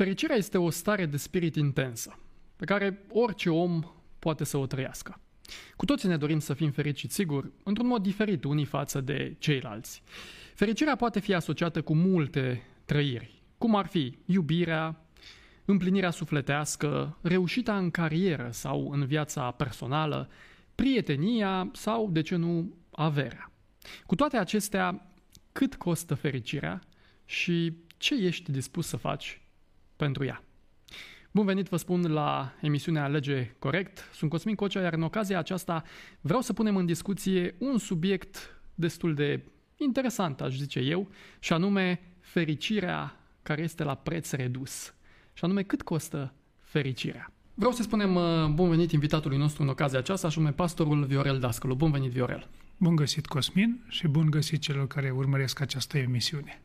Fericirea este o stare de spirit intensă, pe care orice om poate să o trăiască. Cu toții ne dorim să fim fericiți, sigur, într-un mod diferit unii față de ceilalți. Fericirea poate fi asociată cu multe trăiri, cum ar fi iubirea, împlinirea sufletească, reușita în carieră sau în viața personală, prietenia sau, de ce nu, averea. Cu toate acestea, cât costă fericirea și ce ești dispus să faci pentru ea? Bun venit, vă spun, la emisiunea Alege Corect. Sunt Cosmin Cocea, iar în ocazia aceasta vreau să punem în discuție un subiect destul de interesant, aș zice eu, și anume fericirea care este la preț redus. Și anume cât costă fericirea. Vreau să spunem uh, bun venit invitatului nostru în ocazia aceasta, și anume pastorul Viorel Dascălu. Bun venit, Viorel! Bun găsit, Cosmin, și bun găsit celor care urmăresc această emisiune.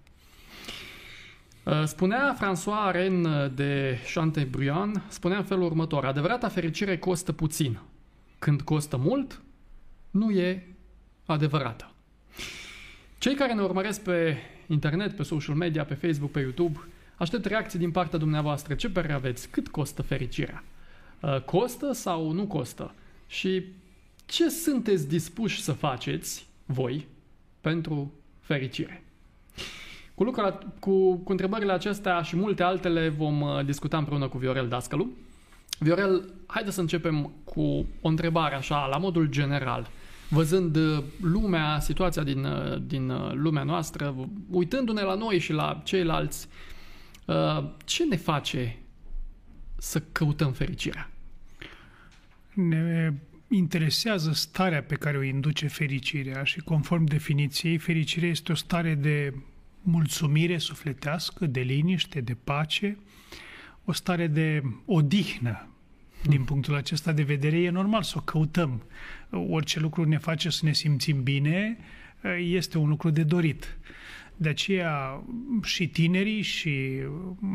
Uh, spunea François Ren uh, de Chantebriand, spunea în felul următor, adevărata fericire costă puțin. Când costă mult, nu e adevărată. Cei care ne urmăresc pe internet, pe social media, pe Facebook, pe YouTube, aștept reacții din partea dumneavoastră. Ce părere aveți? Cât costă fericirea? Uh, costă sau nu costă? Și ce sunteți dispuși să faceți voi pentru fericire? Cu, lucrul, cu, cu întrebările acestea și multe altele vom uh, discuta împreună cu Viorel Dascălu. Viorel, haide să începem cu o întrebare așa, la modul general. Văzând uh, lumea, situația din, uh, din lumea noastră, uitându-ne la noi și la ceilalți, ce ne face să căutăm fericirea? Ne interesează starea pe care o induce fericirea și conform definiției, fericirea este o stare de mulțumire sufletească, de liniște, de pace, o stare de odihnă. Din punctul acesta de vedere, e normal să o căutăm. Orice lucru ne face să ne simțim bine, este un lucru de dorit. De aceea și tinerii, și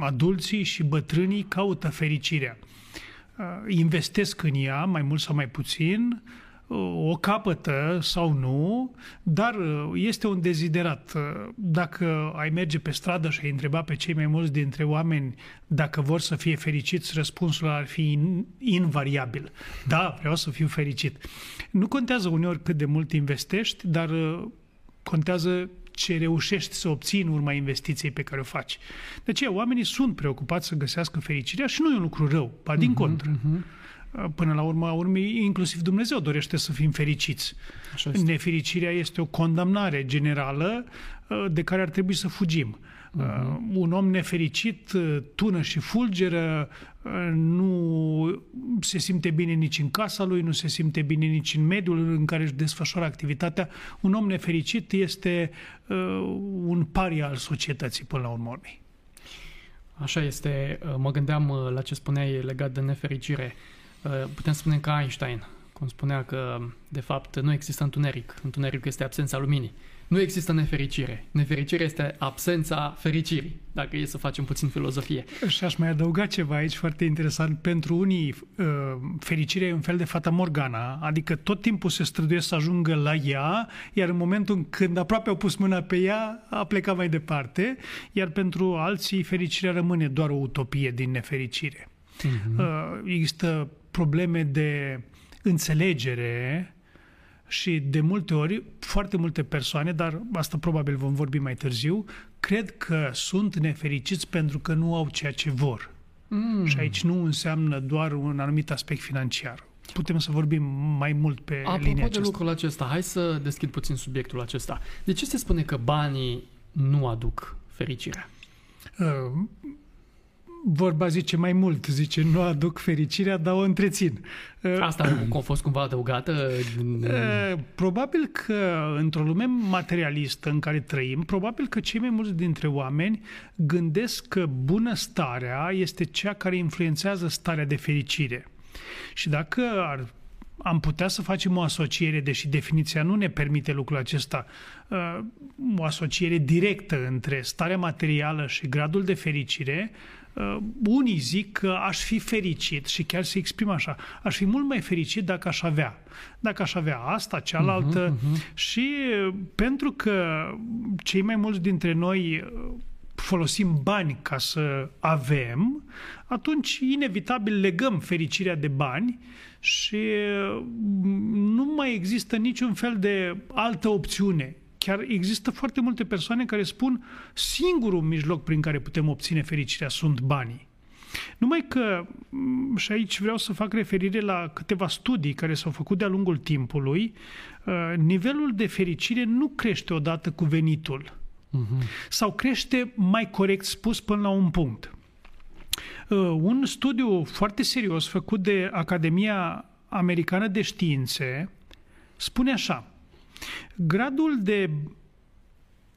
adulții, și bătrânii caută fericirea. Investesc în ea, mai mult sau mai puțin, o capătă sau nu, dar uh, este un deziderat. Uh, dacă ai merge pe stradă și ai întreba pe cei mai mulți dintre oameni dacă vor să fie fericiți, răspunsul ar fi invariabil. Da, vreau să fiu fericit. Nu contează uneori cât de mult investești, dar uh, contează ce reușești să obții în urma investiției pe care o faci. De aceea, oamenii sunt preocupați să găsească fericirea și nu e un lucru rău, ba din uh-huh, contră. Uh-huh. Până la urma urmei, inclusiv Dumnezeu dorește să fim fericiți. Așa este. Nefericirea este o condamnare generală uh, de care ar trebui să fugim. Uh-huh. Un om nefericit uh, tună și fulgeră, uh, nu se simte bine nici în casa lui, nu se simte bine nici în mediul în care își desfășoară activitatea. Un om nefericit este un paria al societății până la urmă urmei. Așa este. Mă gândeam la ce spuneai legat de nefericire. Uh, putem spune ca Einstein, cum spunea că, de fapt, nu există întuneric. Întunericul este absența luminii. Nu există nefericire. Nefericirea este absența fericirii, dacă e să facem puțin filozofie. Și aș mai adăuga ceva aici foarte interesant. Pentru unii, uh, fericirea e un fel de fata Morgana, adică tot timpul se străduiesc să ajungă la ea, iar în momentul când aproape au pus mâna pe ea, a plecat mai departe, iar pentru alții fericirea rămâne doar o utopie din nefericire. Uh-huh. Există probleme de înțelegere și de multe ori, foarte multe persoane, dar asta probabil vom vorbi mai târziu, cred că sunt nefericiți pentru că nu au ceea ce vor. Mm. Și aici nu înseamnă doar un anumit aspect financiar. Putem să vorbim mai mult pe Apropo linia aceasta. de lucrul acesta, hai să deschid puțin subiectul acesta. De ce se spune că banii nu aduc fericirea? Uh, vorba zice mai mult, zice nu aduc fericirea, dar o întrețin. Asta a fost cumva adăugată? Probabil că într-o lume materialistă în care trăim, probabil că cei mai mulți dintre oameni gândesc că bunăstarea este cea care influențează starea de fericire. Și dacă ar am putea să facem o asociere, deși definiția nu ne permite lucrul acesta, o asociere directă între starea materială și gradul de fericire, Uh, unii zic că aș fi fericit și chiar se exprimă așa, aș fi mult mai fericit dacă aș avea. Dacă aș avea asta, cealaltă. Uh-huh, uh-huh. Și uh, pentru că cei mai mulți dintre noi uh, folosim bani ca să avem, atunci inevitabil legăm fericirea de bani și nu mai există niciun fel de altă opțiune. Chiar există foarte multe persoane care spun singurul mijloc prin care putem obține fericirea sunt banii. Numai că, și aici vreau să fac referire la câteva studii care s-au făcut de-a lungul timpului, nivelul de fericire nu crește odată cu venitul. Uh-huh. Sau crește, mai corect spus, până la un punct. Un studiu foarte serios făcut de Academia Americană de Științe spune așa, gradul de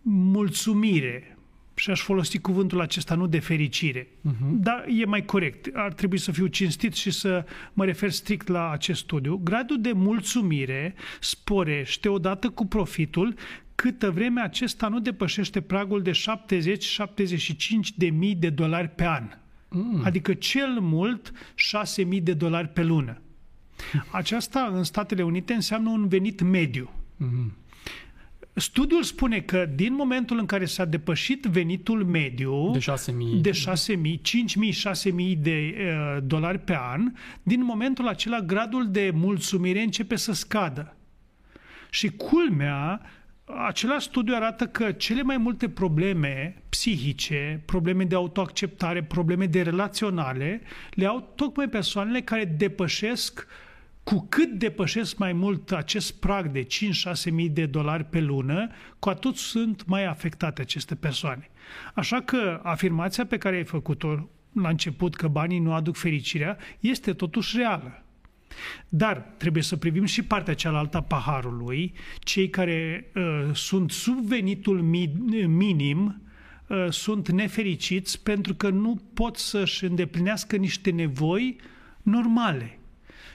mulțumire, și aș folosi cuvântul acesta, nu de fericire, uh-huh. dar e mai corect, ar trebui să fiu cinstit și să mă refer strict la acest studiu, gradul de mulțumire sporește odată cu profitul câtă vreme acesta nu depășește pragul de 70-75 de mii de dolari pe an. Mm. Adică cel mult 6 mii de dolari pe lună. Aceasta în Statele Unite înseamnă un venit mediu. Mm. Studiul spune că din momentul în care s-a depășit venitul mediu de 6.000, de 6.000 5.000, 6.000 de uh, dolari pe an, din momentul acela gradul de mulțumire începe să scadă. Și culmea, același studiu arată că cele mai multe probleme psihice, probleme de autoacceptare, probleme de relaționale, le au tocmai persoanele care depășesc cu cât depășesc mai mult acest prag de 5-6 mii de dolari pe lună, cu atât sunt mai afectate aceste persoane. Așa că afirmația pe care ai făcut-o la început că banii nu aduc fericirea este totuși reală. Dar trebuie să privim și partea cealaltă a paharului, cei care uh, sunt sub venitul mi- minim uh, sunt nefericiți pentru că nu pot să-și îndeplinească niște nevoi normale.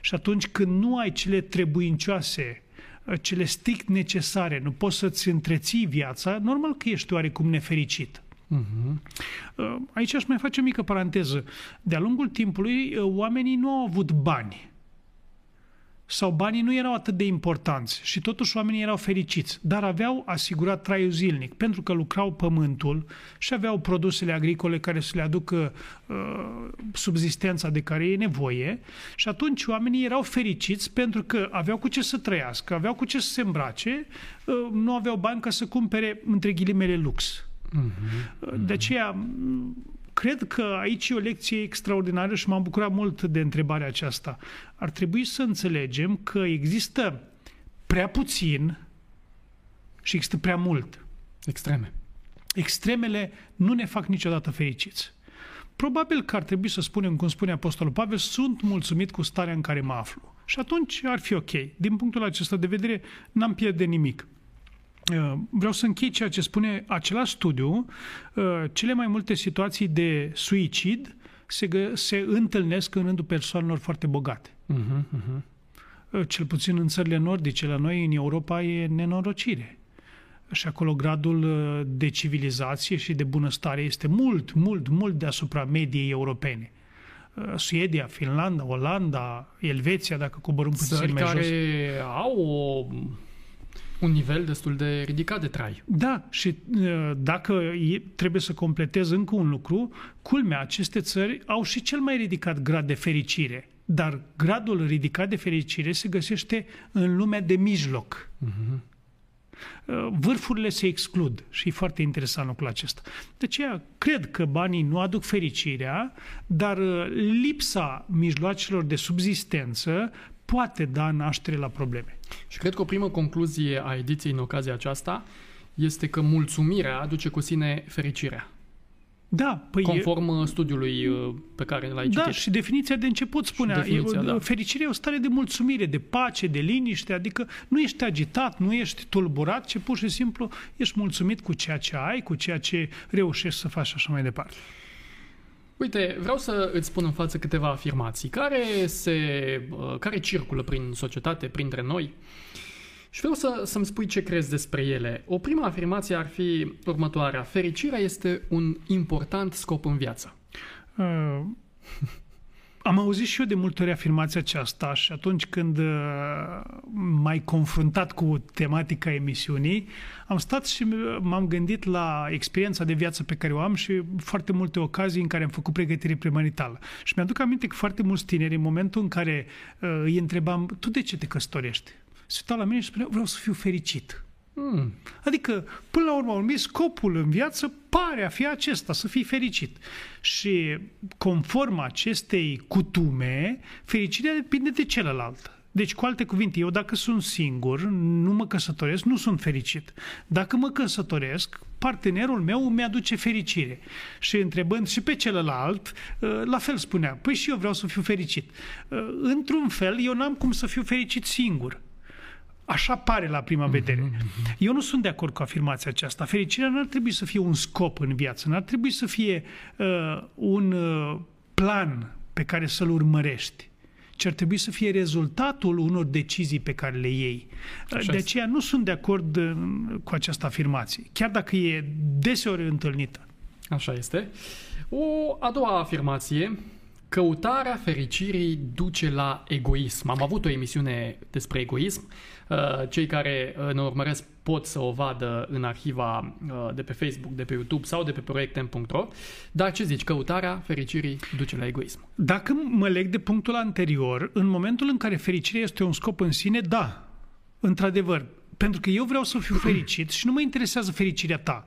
Și atunci când nu ai cele trebuincioase, uh, cele strict necesare, nu poți să-ți întreții viața, normal că ești oarecum nefericit. Uh-huh. Aici aș mai face o mică paranteză. De-a lungul timpului, uh, oamenii nu au avut bani sau banii nu erau atât de importanți și totuși oamenii erau fericiți, dar aveau asigurat traiul zilnic, pentru că lucrau pământul și aveau produsele agricole care să le aducă uh, subzistența de care e nevoie și atunci oamenii erau fericiți pentru că aveau cu ce să trăiască, aveau cu ce să se îmbrace, uh, nu aveau bani ca să cumpere, între ghilimele, lux. Uh-huh. De aceea, cred că aici e o lecție extraordinară și m-am bucurat mult de întrebarea aceasta. Ar trebui să înțelegem că există prea puțin și există prea mult. Extreme. Extremele nu ne fac niciodată fericiți. Probabil că ar trebui să spunem, cum spune Apostolul Pavel, sunt mulțumit cu starea în care mă aflu. Și atunci ar fi ok. Din punctul acesta de vedere, n-am pierde nimic. Uh, vreau să închei ceea ce spune același studiu. Uh, cele mai multe situații de suicid se, gă, se întâlnesc în rândul persoanelor foarte bogate. Uh-huh, uh-huh. Cel puțin în țările nordice, la noi în Europa e nenorocire. Și acolo gradul uh, de civilizație și de bunăstare este mult, mult, mult deasupra mediei europene. Suedia, Finlanda, Olanda, Elveția, dacă coborâm puțin mai care jos. au o un nivel destul de ridicat de trai. Da, și uh, dacă trebuie să completez încă un lucru, culmea, aceste țări au și cel mai ridicat grad de fericire. Dar gradul ridicat de fericire se găsește în lumea de mijloc. Uh-huh. Vârfurile se exclud și e foarte interesant lucrul acesta. De aceea, cred că banii nu aduc fericirea, dar uh, lipsa mijloacelor de subzistență poate da naștere la probleme. Și cred că o primă concluzie a ediției în ocazia aceasta este că mulțumirea aduce cu sine fericirea. Da, păi Conform e... studiului uh, pe care l-ai da, citit. și definiția de început spunea, e, da. fericirea e o stare de mulțumire, de pace, de liniște, adică nu ești agitat, nu ești tulburat, ci pur și simplu ești mulțumit cu ceea ce ai, cu ceea ce reușești să faci așa mai departe. Uite, vreau să îți spun în față câteva afirmații care, se, uh, care circulă prin societate, printre noi și vreau să, să-mi spui ce crezi despre ele. O prima afirmație ar fi următoarea. Fericirea este un important scop în viață. Uh, Am auzit și eu de multe ori afirmația aceasta și atunci când uh, m-ai confruntat cu tematica emisiunii, am stat și m-am gândit la experiența de viață pe care o am și foarte multe ocazii în care am făcut pregătire premaritală. Și mi-aduc aminte că foarte mulți tineri, în momentul în care uh, îi întrebam, tu de ce te căsătorești? Se uitau la mine și spuneau, vreau să fiu fericit. Mm. Adică, până la urmă, urmă, scopul în viață pare a fi acesta, să fii fericit. Și conform acestei cutume, fericirea depinde de celălalt. Deci, cu alte cuvinte, eu dacă sunt singur, nu mă căsătoresc, nu sunt fericit. Dacă mă căsătoresc, partenerul meu îmi aduce fericire. Și întrebând și pe celălalt, ă, la fel spunea, păi și eu vreau să fiu fericit. Ă, într-un fel, eu n-am cum să fiu fericit singur. Așa pare la prima vedere. Mhm, mhm. Eu nu sunt de acord cu afirmația aceasta. Fericirea nu ar trebui să fie un scop în viață, nu ar trebui să fie uh, un uh, plan pe care să-l urmărești, ci ar trebui să fie rezultatul unor decizii pe care le iei. Așa de aceea nu sunt de acord uh, cu această afirmație, chiar dacă e deseori întâlnită. Așa este. O a doua afirmație Căutarea fericirii duce la egoism. Am avut o emisiune despre egoism. Uh, cei care uh, ne urmăresc pot să o vadă în arhiva uh, de pe Facebook, de pe YouTube sau de pe proiectem.ro. Dar ce zici, căutarea fericirii duce la egoism? Dacă mă leg de punctul anterior, în momentul în care fericirea este un scop în sine, da, într-adevăr, pentru că eu vreau să fiu fericit și nu mă interesează fericirea ta.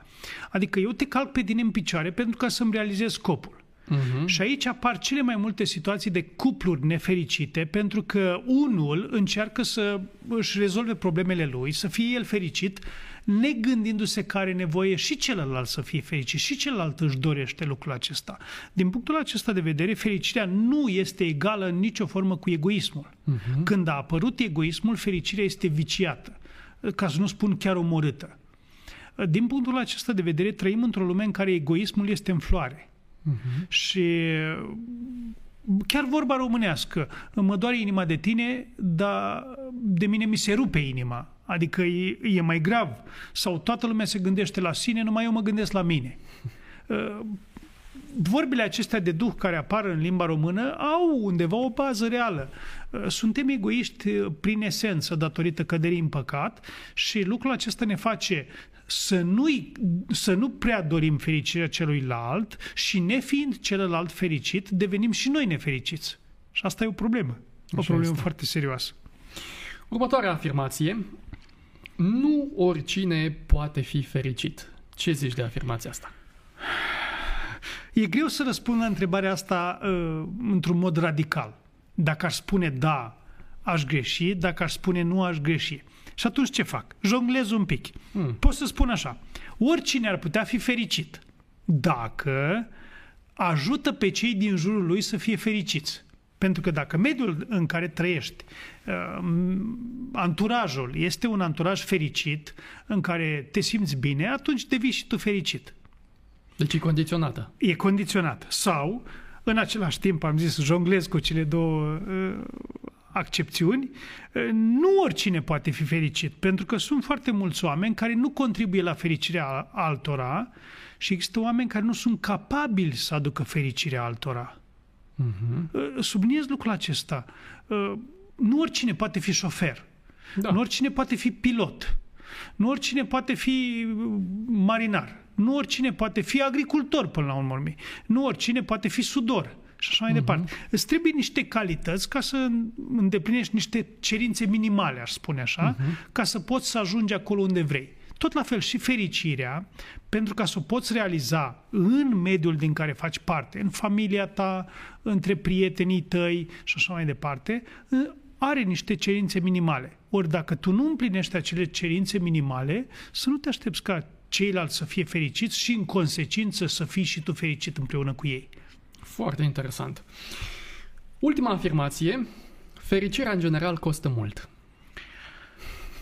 Adică eu te calc pe tine în picioare pentru ca să-mi realizez scopul. Uh-huh. Și aici apar cele mai multe situații de cupluri nefericite, pentru că unul încearcă să își rezolve problemele lui, să fie el fericit, negândindu-se că are nevoie și celălalt să fie fericit, și celălalt își dorește lucrul acesta. Din punctul acesta de vedere, fericirea nu este egală în nicio formă cu egoismul. Uh-huh. Când a apărut egoismul, fericirea este viciată, ca să nu spun chiar omorâtă. Din punctul acesta de vedere, trăim într-o lume în care egoismul este în floare. Uh-huh. Și chiar vorba românească, mă doare inima de tine, dar de mine mi se rupe inima. Adică e, e mai grav. Sau toată lumea se gândește la sine, numai eu mă gândesc la mine. Uh, vorbile acestea de duh care apar în limba română au undeva o bază reală. Uh, suntem egoiști prin esență datorită căderii în păcat și lucrul acesta ne face să, nu să nu prea dorim fericirea celuilalt și nefiind celălalt fericit, devenim și noi nefericiți. Și asta e o problemă. O Așa problemă este. foarte serioasă. Următoarea afirmație. Nu oricine poate fi fericit. Ce zici de afirmația asta? E greu să răspund la întrebarea asta uh, într-un mod radical. Dacă aș spune da, aș greși, dacă aș spune nu, aș greși. Și atunci ce fac? Jonglez un pic. Mm. Pot să spun așa, oricine ar putea fi fericit dacă ajută pe cei din jurul lui să fie fericiți. Pentru că dacă mediul în care trăiești, uh, anturajul este un anturaj fericit, în care te simți bine, atunci devii și tu fericit. Deci e condiționată. E condiționată. Sau, în același timp, am zis, jonglez cu cele două uh, accepțiuni, nu oricine poate fi fericit, pentru că sunt foarte mulți oameni care nu contribuie la fericirea altora și există oameni care nu sunt capabili să aducă fericirea altora. Uh-huh. Subliniez lucrul acesta. Nu oricine poate fi șofer. Da. Nu oricine poate fi pilot. Nu oricine poate fi marinar. Nu oricine poate fi agricultor până la urmă. Nu oricine poate fi sudor și așa mai uh-huh. departe. Îți trebuie niște calități ca să îndeplinești niște cerințe minimale, aș spune așa, uh-huh. ca să poți să ajungi acolo unde vrei. Tot la fel și fericirea, pentru ca să o poți realiza în mediul din care faci parte, în familia ta, între prietenii tăi și așa mai departe, are niște cerințe minimale. Ori dacă tu nu împlinești acele cerințe minimale, să nu te aștepți ca ceilalți să fie fericiți și în consecință să fii și tu fericit împreună cu ei. Foarte interesant. Ultima afirmație. Fericirea în general costă mult.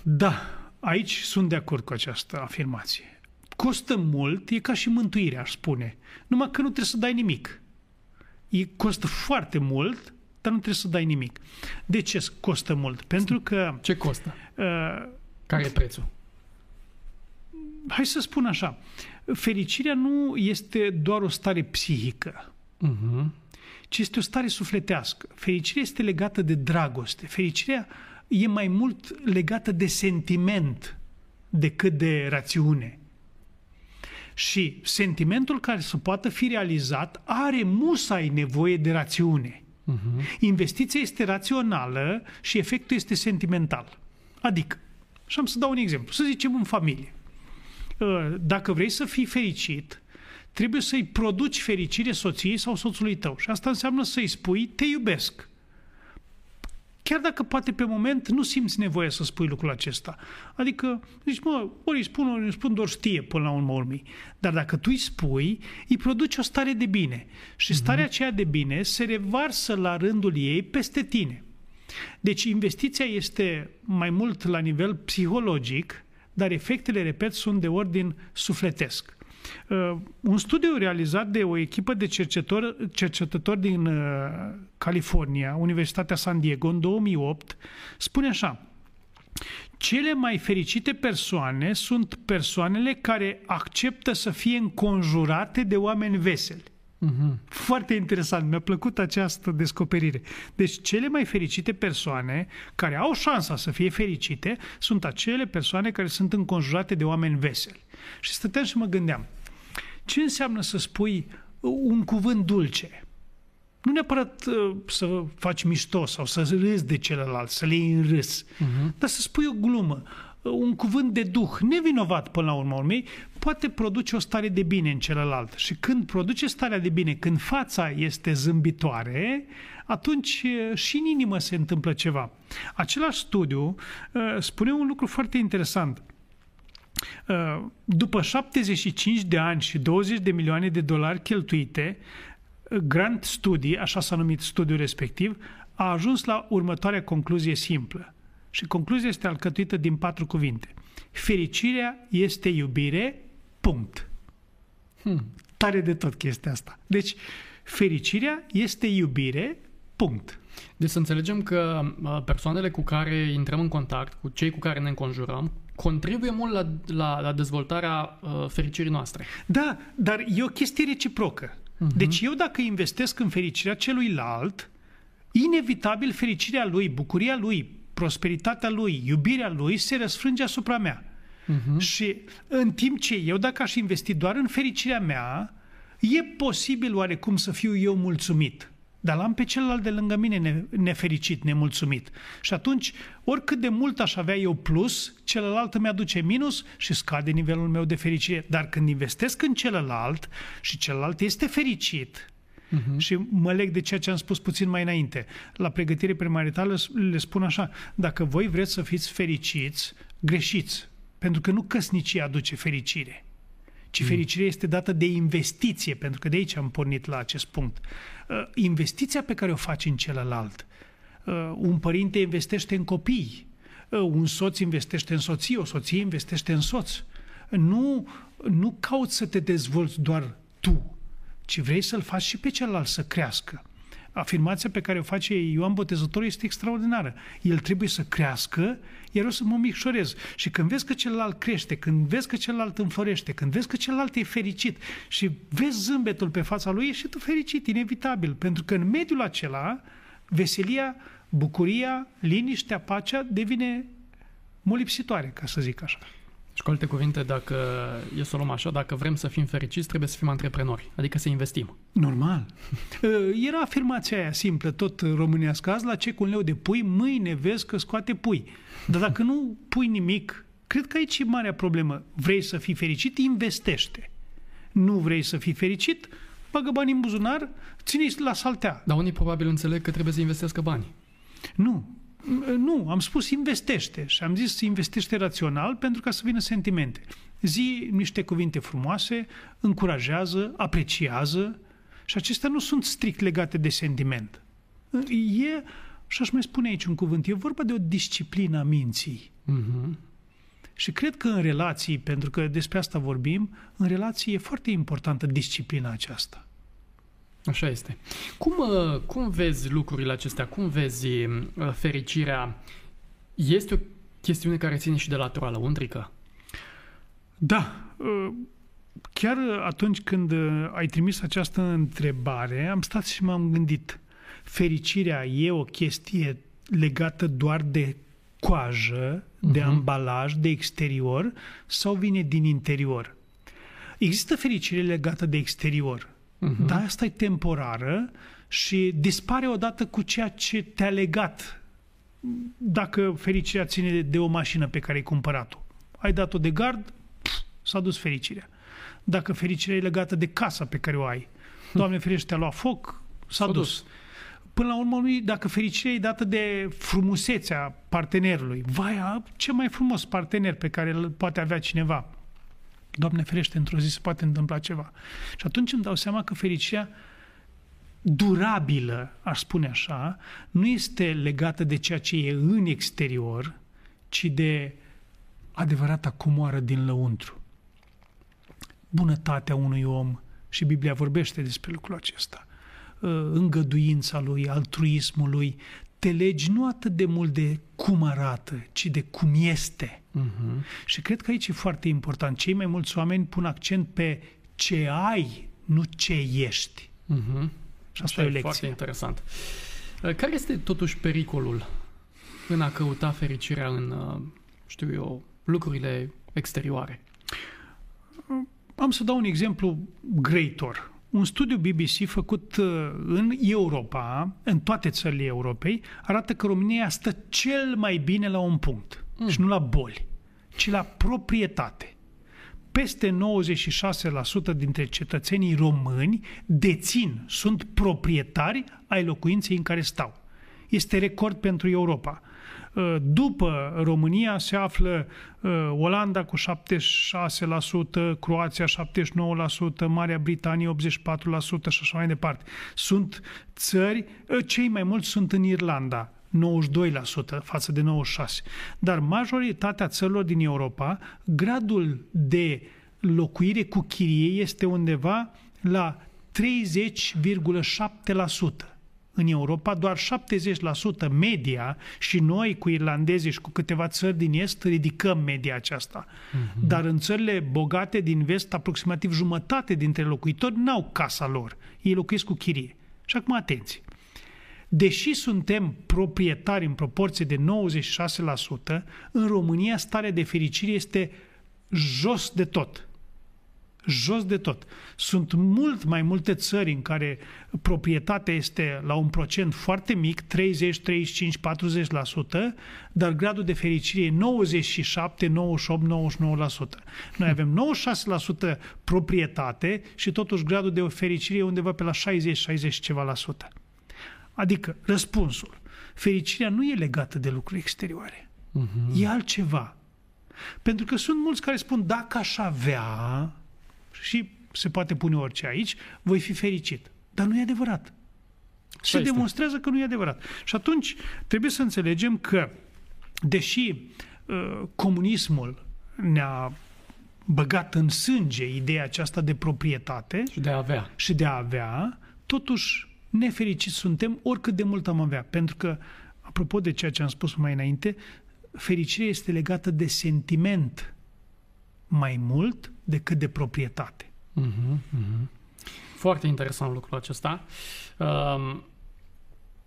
Da, aici sunt de acord cu această afirmație. Costă mult, e ca și mântuirea, aș spune. Numai că nu trebuie să dai nimic. E, costă foarte mult, dar nu trebuie să dai nimic. De ce costă mult? Pentru că... Ce costă? Uh, Care e prețul? Hai să spun așa. Fericirea nu este doar o stare psihică uh-huh. ci este o stare sufletească. Fericirea este legată de dragoste. Fericirea e mai mult legată de sentiment decât de rațiune. Și sentimentul care să poată fi realizat are musai nevoie de rațiune. Uh-huh. Investiția este rațională și efectul este sentimental. Adică, și am să dau un exemplu, să zicem în familie. Uh, dacă vrei să fii fericit, trebuie să-i produci fericire soției sau soțului tău. Și asta înseamnă să-i spui, te iubesc. Chiar dacă poate pe moment nu simți nevoie să spui lucrul acesta. Adică, zici, mă, ori îi spun, ori îi spun, doar știe până la urmă urmei. Dar dacă tu îi spui, îi produci o stare de bine. Și mhm. starea aceea de bine se revarsă la rândul ei peste tine. Deci investiția este mai mult la nivel psihologic, dar efectele, repet, sunt de ordin sufletesc. Uh, un studiu realizat de o echipă de cercetători, cercetători din uh, California, Universitatea San Diego, în 2008, spune așa. Cele mai fericite persoane sunt persoanele care acceptă să fie înconjurate de oameni veseli. Uh-huh. Foarte interesant, mi-a plăcut această descoperire. Deci cele mai fericite persoane care au șansa să fie fericite sunt acele persoane care sunt înconjurate de oameni veseli. Și stăteam și mă gândeam, ce înseamnă să spui un cuvânt dulce? Nu neapărat uh, să faci mișto sau să râzi de celălalt, să le iei în râs, uh-huh. dar să spui o glumă, uh, un cuvânt de duh, nevinovat până la urmă urmei, poate produce o stare de bine în celălalt. Și când produce starea de bine, când fața este zâmbitoare, atunci uh, și în inimă se întâmplă ceva. Același studiu uh, spune un lucru foarte interesant. Uh, după 75 de ani și 20 de milioane de dolari cheltuite, uh, Grant Study, așa s-a numit studiul respectiv, a ajuns la următoarea concluzie simplă. Și concluzia este alcătuită din patru cuvinte. Fericirea este iubire, punct. Hmm. Tare de tot chestia asta. Deci, fericirea este iubire, punct. Deci să înțelegem că uh, persoanele cu care intrăm în contact, cu cei cu care ne înconjurăm, contribuie mult la, la, la dezvoltarea uh, fericirii noastre. Da, dar e o chestie reciprocă. Uh-huh. Deci eu dacă investesc în fericirea celuilalt, inevitabil fericirea lui, bucuria lui, prosperitatea lui, iubirea lui se răsfrânge asupra mea. Uh-huh. Și în timp ce eu, dacă aș investi doar în fericirea mea, e posibil oarecum să fiu eu mulțumit dar l-am pe celălalt de lângă mine nefericit, nemulțumit. Și atunci, oricât de mult aș avea eu plus, celălalt îmi aduce minus și scade nivelul meu de fericire. Dar când investesc în celălalt și celălalt este fericit, Uh-huh. Și mă leg de ceea ce am spus puțin mai înainte. La pregătire premaritală le spun așa, dacă voi vreți să fiți fericiți, greșiți. Pentru că nu căsnicia aduce fericire, ci mm. fericirea este dată de investiție, pentru că de aici am pornit la acest punct. Uh, investiția pe care o faci în celălalt. Uh, un părinte investește în copii, uh, un soț investește în soție, o soție investește în soț. Nu, nu cauți să te dezvolți doar tu, ci vrei să-l faci și pe celălalt să crească. Afirmația pe care o face Ioan Botezătorul este extraordinară. El trebuie să crească, iar eu să mă micșorez. Și când vezi că celălalt crește, când vezi că celălalt înflorește, când vezi că celălalt e fericit și vezi zâmbetul pe fața lui, ești și tu fericit, inevitabil. Pentru că în mediul acela, veselia, bucuria, liniștea, pacea devine molipsitoare, ca să zic așa. Și cu alte cuvinte, dacă e să o luăm așa, dacă vrem să fim fericiți, trebuie să fim antreprenori, adică să investim. Normal. Era afirmația aia simplă, tot românească, azi la ce cu un leu de pui, mâine vezi că scoate pui. Dar dacă nu pui nimic, cred că aici e marea problemă. Vrei să fii fericit, investește. Nu vrei să fii fericit, bagă bani în buzunar, ține-i la saltea. Dar unii probabil înțeleg că trebuie să investească bani. Nu, nu, am spus investește și am zis investește rațional pentru ca să vină sentimente. Zi niște cuvinte frumoase, încurajează, apreciază și acestea nu sunt strict legate de sentiment. E, și aș mai spune aici un cuvânt, e vorba de o disciplină a minții. Uh-huh. Și cred că în relații, pentru că despre asta vorbim, în relații e foarte importantă disciplina aceasta. Așa este. Cum, uh, cum vezi lucrurile acestea? Cum vezi uh, fericirea? Este o chestiune care ține și de latura lăuntrică? Da. Uh, chiar atunci când uh, ai trimis această întrebare, am stat și m-am gândit. Fericirea e o chestie legată doar de coajă, de uh-huh. ambalaj, de exterior sau vine din interior? Există fericire legată de exterior, uh-huh. dar asta e temporară și dispare odată cu ceea ce te-a legat. Dacă fericirea ține de, de o mașină pe care ai cumpărat-o, ai dat-o de gard, pf, s-a dus fericirea. Dacă fericirea e legată de casa pe care o ai, Doamne ferește, te-a luat foc, s-a, s-a dus. dus. Până la urmă, dacă fericirea e dată de frumusețea partenerului, vai, ce mai frumos partener pe care îl poate avea cineva. Doamne ferește, într-o zi se poate întâmpla ceva. Și atunci îmi dau seama că fericirea durabilă, aș spune așa, nu este legată de ceea ce e în exterior, ci de adevărata comoară din lăuntru. Bunătatea unui om, și Biblia vorbește despre lucrul acesta, ă, îngăduința lui, altruismul lui, te legi nu atât de mult de cum arată, ci de cum este. Uh-huh. Și cred că aici e foarte important. Cei mai mulți oameni pun accent pe ce ai, nu ce ești. Uh-huh. Și asta Așa e o lecție. Foarte interesant. Uh, care este totuși pericolul în a căuta fericirea în, uh, știu eu, lucrurile exterioare? Am să dau un exemplu grăitor. Un studiu BBC făcut uh, în Europa, în toate țările Europei, arată că România stă cel mai bine la un punct. Mm. Și nu la boli, ci la proprietate. Peste 96% dintre cetățenii români dețin, sunt proprietari ai locuinței în care stau. Este record pentru Europa. Uh, după România se află uh, Olanda cu 76%, Croația 79%, Marea Britanie 84% și așa mai departe. Sunt țări, uh, cei mai mulți sunt în Irlanda, 92% față de 96%. Dar majoritatea țărilor din Europa, gradul de locuire cu chirie este undeva la 30,7% în Europa, doar 70% media și noi cu irlandezii și cu câteva țări din Est ridicăm media aceasta. Uh-huh. Dar în țările bogate din Vest, aproximativ jumătate dintre locuitori n-au casa lor. Ei locuiesc cu chirie. Și acum atenție. Deși suntem proprietari în proporție de 96%, în România starea de fericire este jos de tot jos de tot. Sunt mult mai multe țări în care proprietatea este la un procent foarte mic, 30, 35, 40%, dar gradul de fericire e 97, 98, 99%. Noi avem 96% proprietate și totuși gradul de fericire e undeva pe la 60, 60 ceva la sută. Adică, răspunsul, fericirea nu e legată de lucruri exterioare. Uh-huh. E altceva. Pentru că sunt mulți care spun, dacă aș avea, și se poate pune orice aici, voi fi fericit. Dar nu e adevărat. Se este. demonstrează că nu e adevărat. Și atunci trebuie să înțelegem că, deși uh, comunismul ne-a băgat în sânge ideea aceasta de proprietate și de a avea, și de a avea totuși nefericiți suntem oricât de mult am avea. Pentru că, apropo de ceea ce am spus mai înainte, fericirea este legată de sentiment mai mult decât de proprietate. Uh-huh, uh-huh. Foarte interesant lucrul acesta. Uh,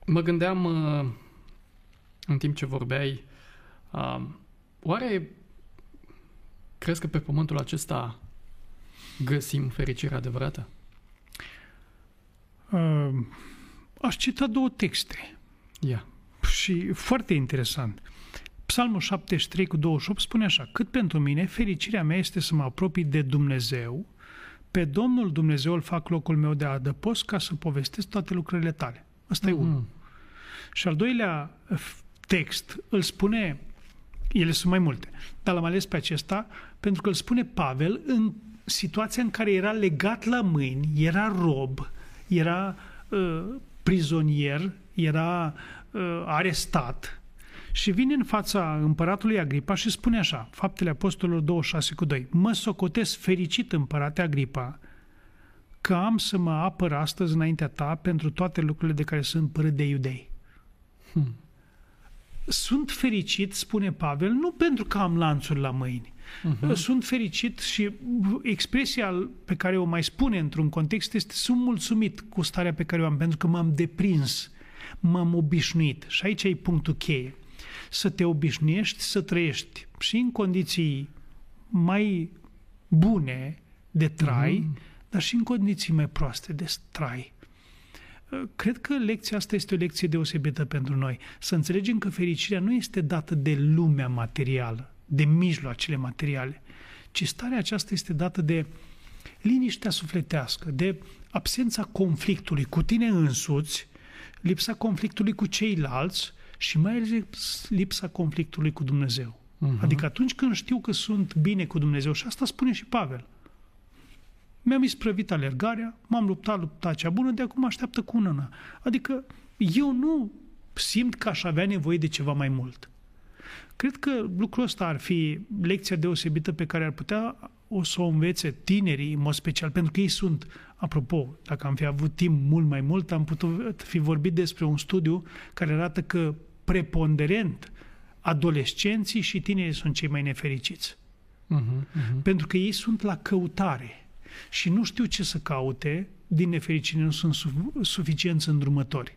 mă gândeam uh, în timp ce vorbeai, uh, oare crezi că pe pământul acesta găsim fericirea adevărată? Uh, aș cita două texte. Ia. Yeah. Și foarte interesant. Psalmul 73 cu 28 spune așa, cât pentru mine, fericirea mea este să mă apropii de Dumnezeu, pe Domnul Dumnezeu îl fac locul meu de adăpost ca să povestesc toate lucrurile tale. Asta mm-hmm. e unul. Și al doilea text îl spune, ele sunt mai multe, dar l-am ales pe acesta pentru că îl spune Pavel în situația în care era legat la mâini, era rob, era uh, prizonier, era uh, arestat și vine în fața împăratului Agripa și spune așa, Faptele Apostolilor 26 cu 2, Mă socotesc fericit împărate Agripa, că am să mă apăr astăzi înaintea ta pentru toate lucrurile de care sunt părât de iudei. Hmm. Sunt fericit, spune Pavel, nu pentru că am lanțuri la mâini, Uh-huh. Sunt fericit și expresia pe care o mai spune într-un context este sunt mulțumit cu starea pe care o am, pentru că m-am deprins, m-am obișnuit. Și aici e punctul cheie. Să te obișnuiești să trăiești și în condiții mai bune de trai, uh-huh. dar și în condiții mai proaste de trai. Cred că lecția asta este o lecție deosebită pentru noi. Să înțelegem că fericirea nu este dată de lumea materială, de mijloacele materiale, ci starea aceasta este dată de liniștea sufletească, de absența conflictului cu tine însuți, lipsa conflictului cu ceilalți și mai ales lipsa conflictului cu Dumnezeu. Uh-huh. Adică atunci când știu că sunt bine cu Dumnezeu, și asta spune și Pavel, mi-am isprăvit alergarea, m-am luptat lupta cea bună, de acum așteaptă cu unăna. Adică eu nu simt că aș avea nevoie de ceva mai mult. Cred că lucrul ăsta ar fi lecția deosebită pe care ar putea o să o învețe tinerii, în mod special, pentru că ei sunt, apropo, dacă am fi avut timp mult mai mult, am putut fi vorbit despre un studiu care arată că preponderent adolescenții și tinerii sunt cei mai nefericiți. Uh-huh, uh-huh. Pentru că ei sunt la căutare și nu știu ce să caute, din nefericire nu sunt suficienți îndrumători.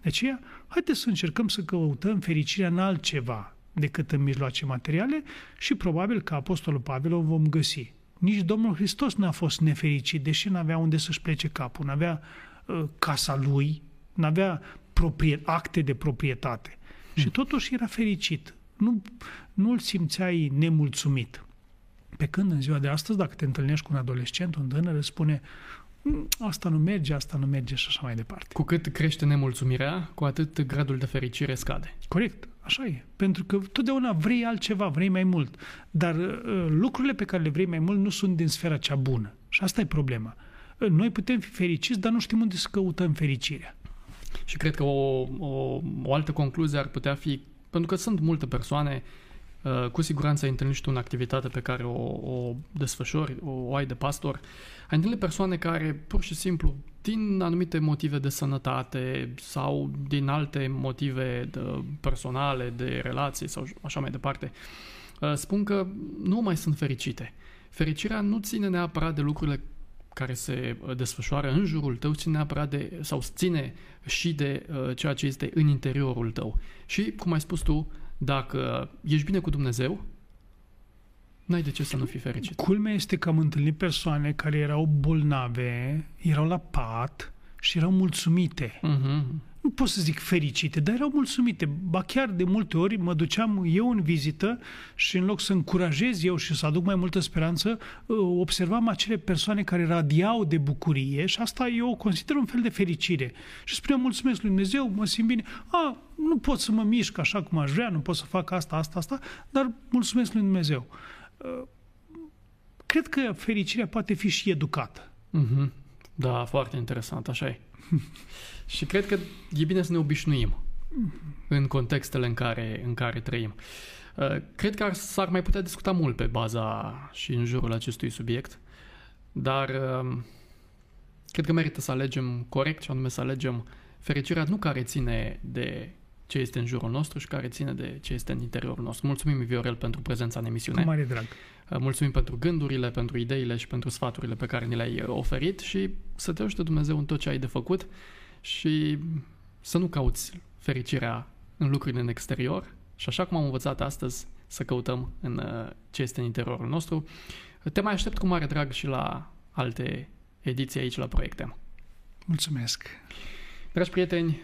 De aceea, haideți să încercăm să căutăm fericirea în altceva decât în mijloace materiale și probabil că Apostolul Pavel o vom găsi. Nici Domnul Hristos n-a fost nefericit, deși n-avea unde să-și plece capul, n-avea uh, casa lui, n-avea proprie, acte de proprietate. Mm. Și totuși era fericit. Nu, nu-l simțeai nemulțumit. Pe când în ziua de astăzi, dacă te întâlnești cu un adolescent, un tânăr îți spune mm, asta nu merge, asta nu merge și așa mai departe. Cu cât crește nemulțumirea, cu atât gradul de fericire scade. Corect, așa e. Pentru că totdeauna vrei altceva, vrei mai mult. Dar uh, lucrurile pe care le vrei mai mult nu sunt din sfera cea bună. Și asta e problema. Uh, noi putem fi fericiți, dar nu știm unde să căutăm fericirea. Și cred că o, o, o altă concluzie ar putea fi, pentru că sunt multe persoane uh, Uh, cu siguranță ai întâlnit și tu în activitate pe care o, o desfășori, o, o ai de pastor, ai întâlnit persoane care pur și simplu din anumite motive de sănătate sau din alte motive de personale, de relații sau așa mai departe, uh, spun că nu mai sunt fericite. Fericirea nu ține neapărat de lucrurile care se uh, desfășoară în jurul tău, ține neapărat de, sau ține și de uh, ceea ce este în interiorul tău. Și, cum ai spus tu, dacă ești bine cu Dumnezeu, n-ai de ce să nu fii fericit. Culmea este că am întâlnit persoane care erau bolnave, erau la pat și erau mulțumite. Uh-huh nu pot să zic fericite, dar erau mulțumite. Ba chiar de multe ori mă duceam eu în vizită și în loc să încurajez eu și să aduc mai multă speranță, uh, observam acele persoane care radiau de bucurie și asta eu o consider un fel de fericire. Și spuneam mulțumesc lui Dumnezeu, mă simt bine. A, nu pot să mă mișc așa cum aș vrea, nu pot să fac asta, asta, asta, dar mulțumesc lui Dumnezeu. Uh, cred că fericirea poate fi și educată. Mm-hmm. Da, foarte interesant, așa e. și cred că e bine să ne obișnuim în contextele în care, în care trăim. Uh, cred că ar, s-ar mai putea discuta mult pe baza și în jurul acestui subiect, dar um, cred că merită să alegem corect și anume să alegem fericirea nu care ține de ce este în jurul nostru și care ține de ce este în interiorul nostru. Mulțumim, Viorel, pentru prezența în emisiune. Cu mare drag. Uh, mulțumim pentru gândurile, pentru ideile și pentru sfaturile pe care ni le-ai oferit și să te ajute Dumnezeu în tot ce ai de făcut și să nu cauți fericirea în lucrurile în exterior și așa cum am învățat astăzi, să căutăm în uh, ce este în interiorul nostru. Te mai aștept cu mare drag și la alte ediții aici la Proiecte. Mulțumesc! Dragi prieteni,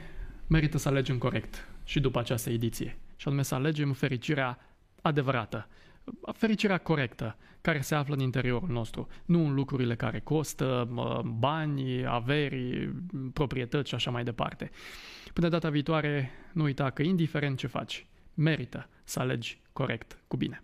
merită să alegem corect și după această ediție. Și anume să alegem fericirea adevărată, fericirea corectă care se află în interiorul nostru, nu în lucrurile care costă, bani, averi, proprietăți și așa mai departe. Până data viitoare, nu uita că indiferent ce faci, merită să alegi corect cu bine.